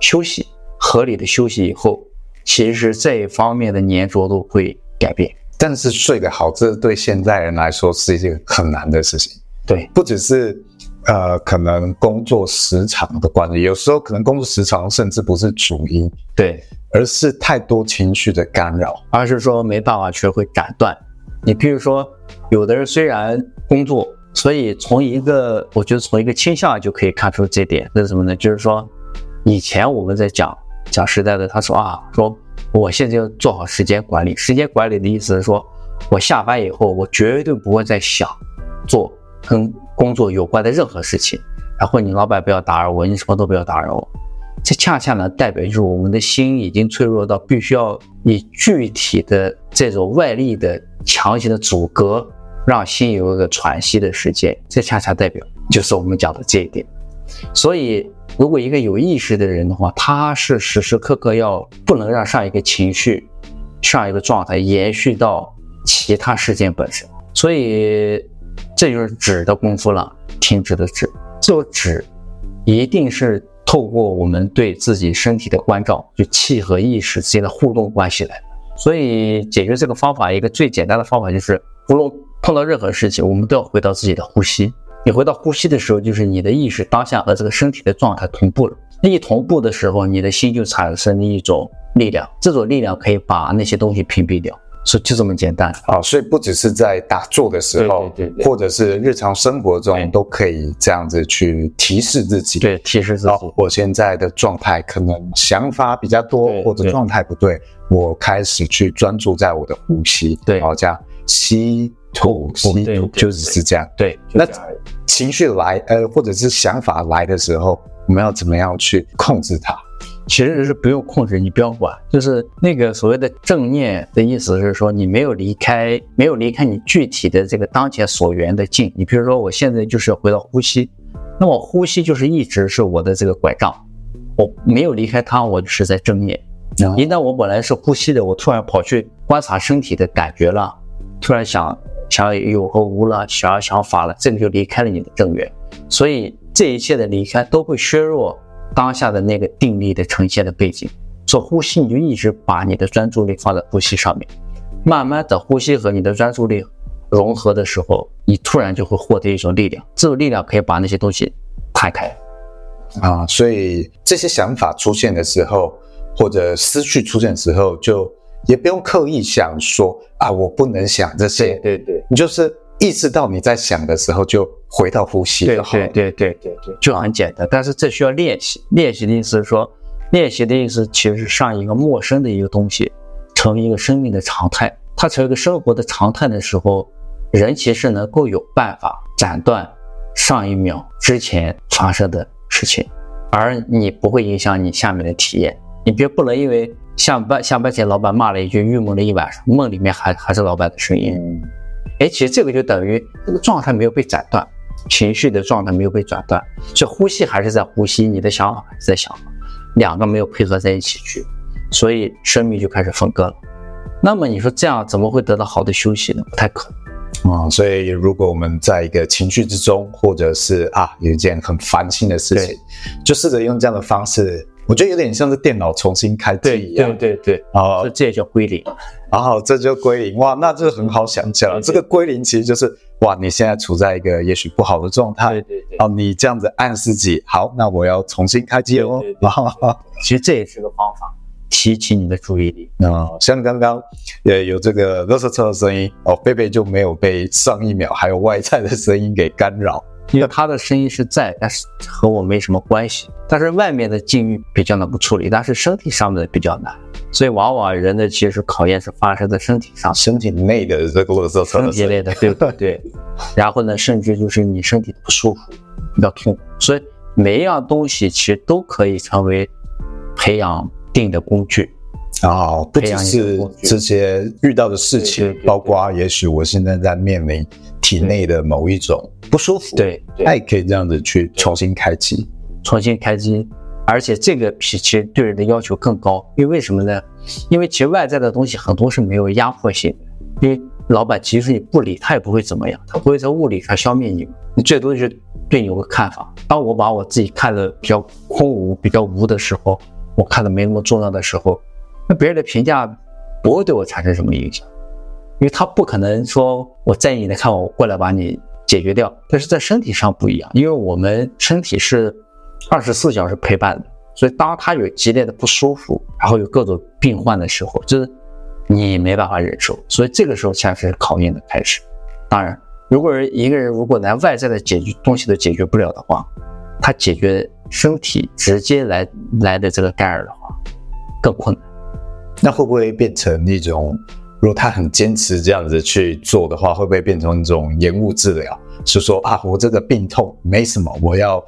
休息，合理的休息以后，其实这一方面的粘着度会改变。但是睡得好，这对现在人来说是一件很难的事情。对，不只是呃，可能工作时长的关系，有时候可能工作时长甚至不是主因，对，而是太多情绪的干扰，而是说没办法学会斩断。你比如说，有的人虽然工作，所以从一个，我觉得从一个倾向就可以看出这点，那是什么呢？就是说，以前我们在讲讲实在的，他说啊，说。我现在要做好时间管理。时间管理的意思是说，我下班以后，我绝对不会再想做跟工作有关的任何事情。然后你老板不要打扰我，你什么都不要打扰我。这恰恰呢，代表就是我们的心已经脆弱到必须要以具体的这种外力的强行的阻隔，让心有一个喘息的时间。这恰恰代表就是我们讲的这一点。所以。如果一个有意识的人的话，他是时时刻刻要不能让上一个情绪、上一个状态延续到其他事件本身，所以这就是止的功夫了。停止的止，这个止一定是透过我们对自己身体的关照，就气和意识之间的互动关系来的。所以解决这个方法，一个最简单的方法就是，无论碰到任何事情，我们都要回到自己的呼吸。你回到呼吸的时候，就是你的意识当下和这个身体的状态同步了。一同步的时候，你的心就产生了一种力量，这种力量可以把那些东西屏蔽掉。所以就这么简单啊！所以不只是在打坐的时候，对对对对，或者是日常生活中，都可以这样子去提示自己。对，提示自己。我现在的状态可能想法比较多，或者状态不对，我开始去专注在我的呼吸。对，然后这样吸。吐吸吐就是是这样。对，那情绪来呃，或者是想法来的时候，我们要怎么样去控制它？其实是不用控制，你不要管。就是那个所谓的正念的意思是说，你没有离开，没有离开你具体的这个当前所缘的境。你比如说，我现在就是要回到呼吸，那么呼吸就是一直是我的这个拐杖，我没有离开它，我就是在正念。一旦我本来是呼吸的，我突然跑去观察身体的感觉了，突然想。想要有和无了，想要想法了，这个就离开了你的正缘，所以这一切的离开都会削弱当下的那个定力的呈现的背景。做呼吸，你就一直把你的专注力放在呼吸上面，慢慢的呼吸和你的专注力融合的时候，你突然就会获得一种力量，这种力量可以把那些东西摊开啊。所以这些想法出现的时候，或者思绪出现的时候，就。也不用刻意想说啊，我不能想这些。对对，对，你就是意识到你在想的时候，就回到呼吸就好。对对对对对对，就很简单。但是这需要练习。练习的意思是说，练习的意思其实是上一个陌生的一个东西，成为一个生命的常态。它成为一个生活的常态的时候，人其实能够有办法斩断上一秒之前发生的事情，而你不会影响你下面的体验。你别不能因为下班下班前老板骂了一句，郁闷了一晚上，梦里面还还是老板的声音。哎，其实这个就等于这个状态没有被斩断，情绪的状态没有被斩断，所以呼吸还是在呼吸，你的想法还是在想法，两个没有配合在一起去，所以生命就开始分割了。那么你说这样怎么会得到好的休息呢？不太可能。啊、嗯，所以如果我们在一个情绪之中，或者是啊有一件很烦心的事情，就试着用这样的方式，我觉得有点像是电脑重新开机一样。对对对对，啊，这也叫归零。然后这就归零，哇，那这很好想象。这个归零其实就是哇，你现在处在一个也许不好的状态，对对对。哦，你这样子暗示自己，好，那我要重新开机哦。对对对对 其实这也是个方法。提起你的注意力啊、嗯，像刚刚也有这个垃圾车的声音哦，贝贝就没有被上一秒还有外在的声音给干扰，因为他的声音是在，但是和我没什么关系。但是外面的境遇比较能够处理，但是身体上的比较难，所以往往人的其实考验是发生在身体上，身体内的这个垃圾车，身体内的，对对对。然后呢，甚至就是你身体不舒服，比较痛，所以每一样东西其实都可以成为培养。定的工具啊，不只是这些遇到的事情，包括也许我现在在面临体内的某一种不舒服，对，它也可以这样子去重新开机，重新开机，而且这个其实对人的要求更高，因为为什么呢？因为其实外在的东西很多是没有压迫性的，因为老板即使你不理他也不会怎么样，他不会在物理上消灭你，你最多就是对你有个看法。当我把我自己看得比较空无、比较无的时候。我看的没那么重要的时候，那别人的评价不会对我产生什么影响，因为他不可能说我在意你的看，我过来把你解决掉。但是在身体上不一样，因为我们身体是二十四小时陪伴的，所以当他有激烈的不舒服，然后有各种病患的时候，就是你没办法忍受，所以这个时候才是考验的开始。当然，如果一个人如果连外在的解决东西都解决不了的话，他解决。身体直接来来的这个干扰的话，更困难。那会不会变成一种，如果他很坚持这样子去做的话，会不会变成一种延误治疗？是说啊，我这个病痛没什么，我要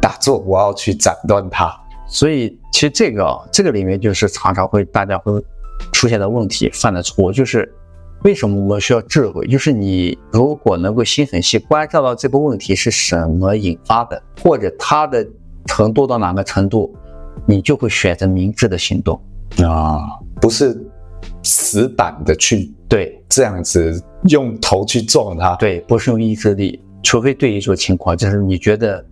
打坐，我要去斩断它。所以其实这个这个里面就是常常会大家会出现的问题，犯的错就是。为什么我们需要智慧？就是你如果能够心很细，观察到这个问题是什么引发的，或者它的程度到哪个程度，你就会选择明智的行动啊，不是死板的去对这样子用头去撞它，对，不是用意志力，除非对一种情况，就是你觉得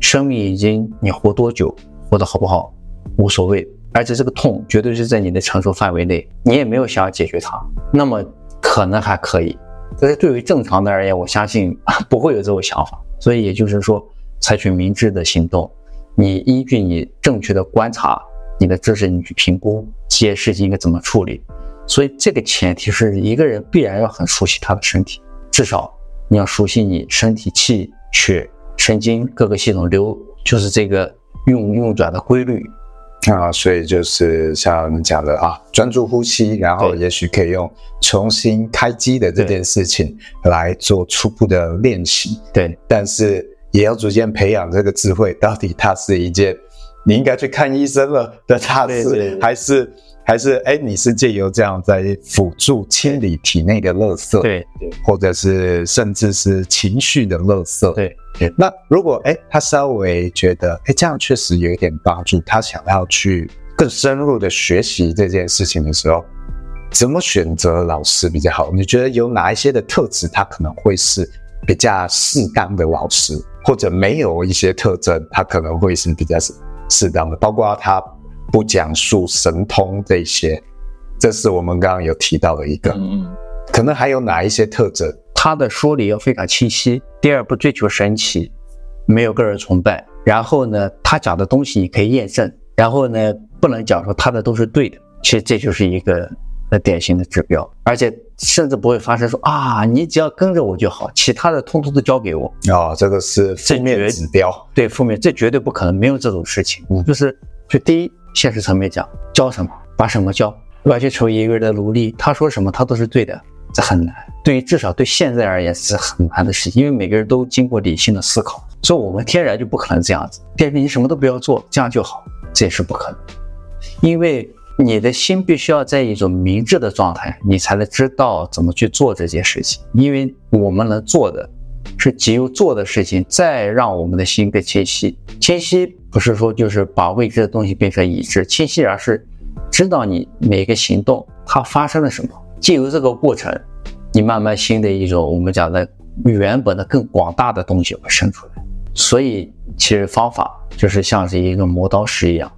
生命已经你活多久，活得好不好无所谓，而且这个痛绝对是在你的承受范围内，你也没有想要解决它，那么。可能还可以，但是对于正常的而言，我相信 不会有这种想法。所以也就是说，采取明智的行动，你依据你正确的观察，你的知识，你去评估这些事情应该怎么处理。所以这个前提是一个人必然要很熟悉他的身体，至少你要熟悉你身体气血神经各个系统流，就是这个运运转的规律。啊，所以就是像我们讲的啊，专注呼吸，然后也许可以用重新开机的这件事情来做初步的练习。对，但是也要逐渐培养这个智慧，到底它是一件你应该去看医生了的大事，还是还是哎，你是借由这样在辅助清理体内的垃圾，对，或者是甚至是情绪的垃圾，对。那如果哎，他稍微觉得哎，这样确实有一点帮助，他想要去更深入的学习这件事情的时候，怎么选择老师比较好？你觉得有哪一些的特质，他可能会是比较适当的老师，或者没有一些特征，他可能会是比较适适当的？包括他不讲述神通这些，这是我们刚刚有提到的一个，嗯，可能还有哪一些特征？他的说理要非常清晰。第二，不追求神奇，没有个人崇拜。然后呢，他讲的东西你可以验证。然后呢，不能讲说他的都是对的。其实这就是一个很典型的指标。而且甚至不会发生说啊，你只要跟着我就好，其他的通通都交给我。哦，这个是负面指标。对，负面，这绝对不可能，没有这种事情。嗯，就是，就第一，现实层面讲，教什么，把什么教，完全成为一个人的奴隶，他说什么，他都是对的，这很难。对于至少对现在而言是很难的事情，因为每个人都经过理性的思考，所以我们天然就不可能这样子。第二，你什么都不要做，这样就好，这也是不可能，因为。你的心必须要在一种明智的状态，你才能知道怎么去做这件事情。因为我们能做的，是借由做的事情，再让我们的心更清晰。清晰不是说就是把未知的东西变成已知，清晰而是知道你每个行动它发生了什么。借由这个过程，你慢慢心的一种我们讲的原本的更广大的东西会生出来。所以其实方法就是像是一个磨刀石一样。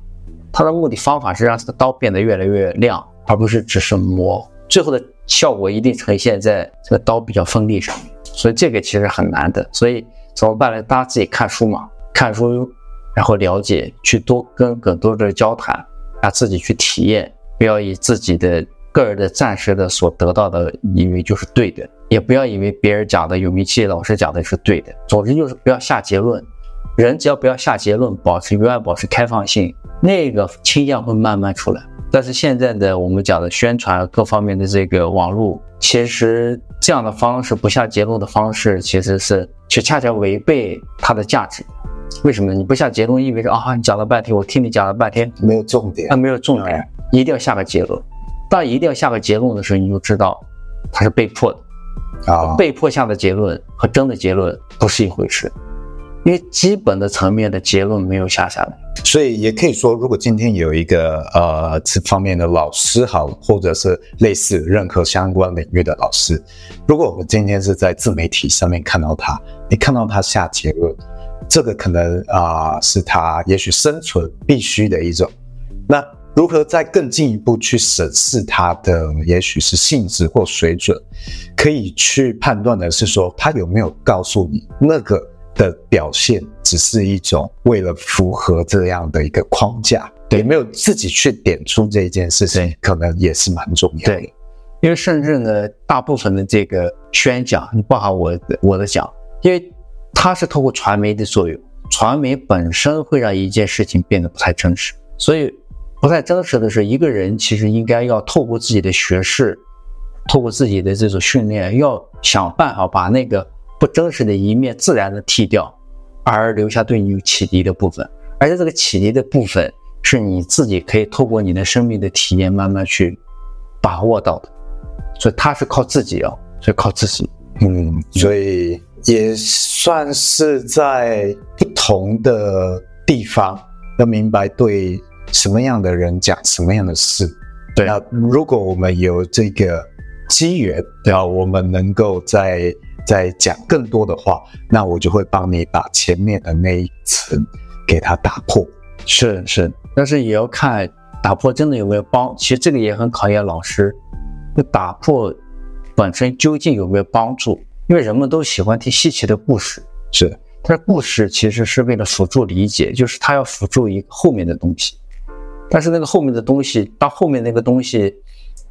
它的目的方法是让这个刀变得越来越亮，而不是只是磨。最后的效果一定呈现在这个刀比较锋利上面。所以这个其实很难的。所以怎么办呢？大家自己看书嘛，看书，然后了解，去多跟更多的交谈，让自己去体验。不要以自己的个人的暂时的所得到的以为就是对的，也不要以为别人讲的有名气老师讲的是对的。总之就是不要下结论。人只要不要下结论，保持永远保持开放性，那个倾向会慢慢出来。但是现在的我们讲的宣传各方面的这个网络，其实这样的方式不下结论的方式，其实是却恰恰违背它的价值。为什么呢？你不下结论，意味着啊，你讲了半天，我听你讲了半天，没有重点，啊，没有重点，一定要下个结论。当一定要下个结论的时候，你就知道它是被迫的啊，被迫下的结论和真的结论不是一回事。因为基本的层面的结论没有下下来，所以也可以说，如果今天有一个呃这方面的老师好，或者是类似任何相关领域的老师，如果我们今天是在自媒体上面看到他，你看到他下结论，这个可能啊、是他也许生存必须的一种。那如何再更进一步去审视他的，也许是性质或水准，可以去判断的是说，他有没有告诉你那个。的表现只是一种为了符合这样的一个框架，对，没有自己去点出这一件事情，可能也是蛮重要的。对，因为甚至呢，大部分的这个宣讲，你包含我的我的讲，因为它是透过传媒的作用，传媒本身会让一件事情变得不太真实，所以不太真实的是，一个人其实应该要透过自己的学识，透过自己的这种训练，要想办法把那个。不真实的一面自然的剃掉，而留下对你有启迪的部分。而且这个启迪的部分是你自己可以透过你的生命的体验慢慢去把握到的。所以它是靠自己哦，所以靠自己。嗯，所以也算是在不同的地方要明白对什么样的人讲什么样的事。对啊，如果我们有这个机缘，对啊，我们能够在。再讲更多的话，那我就会帮你把前面的那一层给它打破。是是，但是也要看打破真的有没有帮。其实这个也很考验老师，就打破本身究竟有没有帮助？因为人们都喜欢听稀奇的故事，是。但是故事其实是为了辅助理解，就是它要辅助一个后面的东西。但是那个后面的东西，当后面那个东西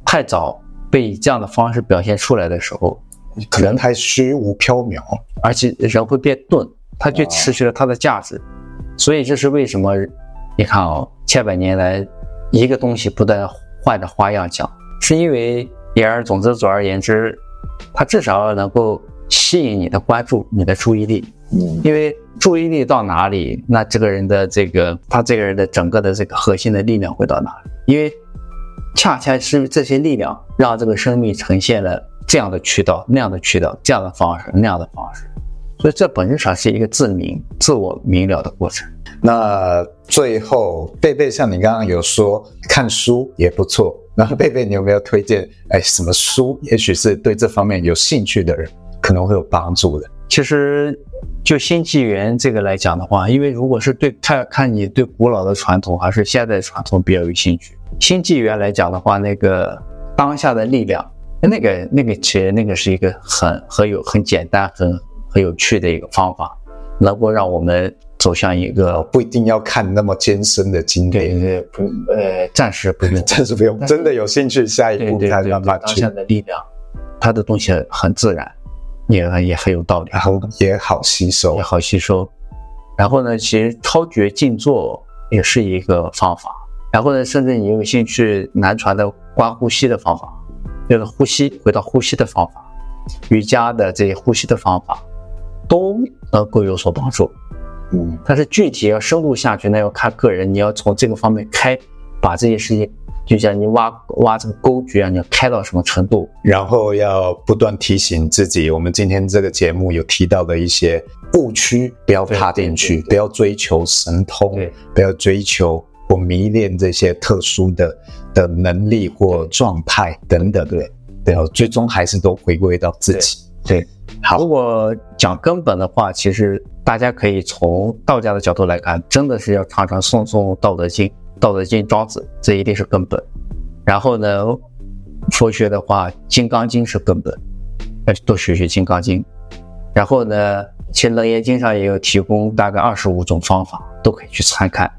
太早被以这样的方式表现出来的时候。可能还虚无缥缈，而且人会变钝，它就失去了它的价值。所以这是为什么？你看哦，千百年来一个东西不断换着花样讲，是因为言而总之，总而言之，它至少能够吸引你的关注，你的注意力。嗯，因为注意力到哪里，那这个人的这个他这个人的整个的这个核心的力量会到哪里？因为恰恰是这些力量让这个生命呈现了。这样的渠道，那样的渠道，这样的方式，那样的方式，所以这本质上是一个自明、自我明了的过程。那最后，贝贝像你刚刚有说看书也不错，然后贝贝你有没有推荐？哎，什么书？也许是对这方面有兴趣的人可能会有帮助的。其实就新纪元这个来讲的话，因为如果是对看看你对古老的传统还是现代传统比较有兴趣，新纪元来讲的话，那个当下的力量。那个那个其实那个是一个很很有很简单很很有趣的一个方法，能够让我们走向一个不一定要看那么艰深的经典，对不呃暂时不用，暂时不用，真的有兴趣下一步看慢慢去。当下的力量，他的东西很自然，也也很有道理，然后也好吸收，也好吸收。然后呢，其实超觉静坐也是一个方法。然后呢，甚至你有兴趣南传的观呼吸的方法，就是呼吸，回到呼吸的方法，瑜伽的这些呼吸的方法，都能够有所帮助。嗯，但是具体要深入下去，那要看个人，你要从这个方面开，把这些事情，就像你挖挖这个沟渠啊，你要开到什么程度？然后要不断提醒自己，我们今天这个节目有提到的一些误区，不要踏进去，不要追求神通，不要追求。或迷恋这些特殊的的能力或状态等等，对对，最终还是都回归到自己。对，好。如果讲根本的话，其实大家可以从道家的角度来看，真的是要常常诵诵《道德经》，《道德经》庄子，这一定是根本。然后呢，佛学的话，《金刚经》是根本，要多学学《金刚经》。然后呢，其实《楞严经》上也有提供大概二十五种方法，都可以去参看。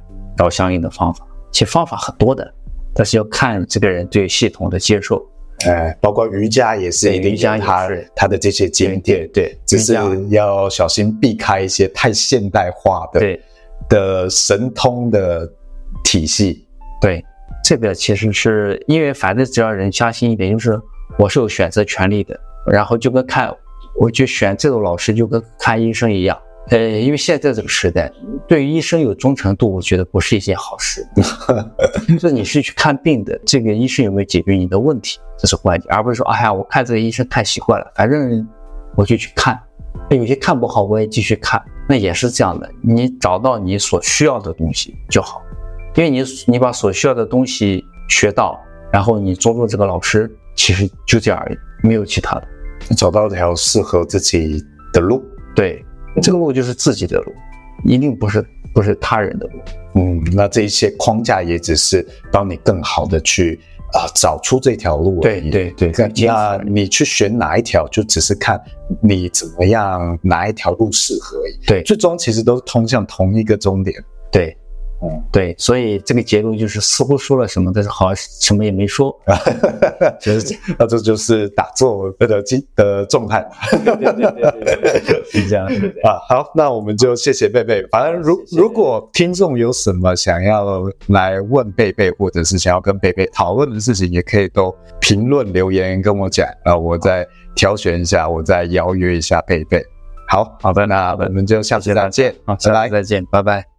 找相应的方法，其实方法很多的，但是要看这个人对系统的接受。哎，包括瑜伽也是，瑜伽他他的这些经典，对，只是要小心避开一些太现代化的对的神通的体系。对，这个其实是因为反正只要人相信一点，就是我是有选择权利的，然后就跟看我就选这种老师，就跟看医生一样。呃，因为现在这个时代，对于医生有忠诚度，我觉得不是一件好事。就是你是去看病的，这个医生有没有解决你的问题，这是关键，而不是说，哎呀，我看这个医生看习惯了，反正我就去看。有些看不好，我也继续看，那也是这样的。你找到你所需要的东西就好，因为你你把所需要的东西学到，然后你尊重这个老师，其实就这样而已，没有其他的。找到一条适合自己的路，对。这个路就是自己的路，一定不是不是他人的路。嗯，那这一些框架也只是帮你更好的去啊、呃、找出这条路而已。对对对。那你去选哪一条，就只是看你怎么样，哪一条路适合而已。对，最终其实都是通向同一个终点。对。嗯，对，所以这个结论就是似乎说了什么，但是好像什么也没说，就是那这就是打坐的的的状态，对对对对对，是这样啊。好，那我们就谢谢贝贝。反正如如果听众有什么想要来问贝贝，或者是想要跟贝贝讨论的事情，也可以都评论留言跟我讲，然后我再挑选一下，我再邀约一下贝贝。好好的，那我们就下次再见，好，拜拜，再见，拜拜。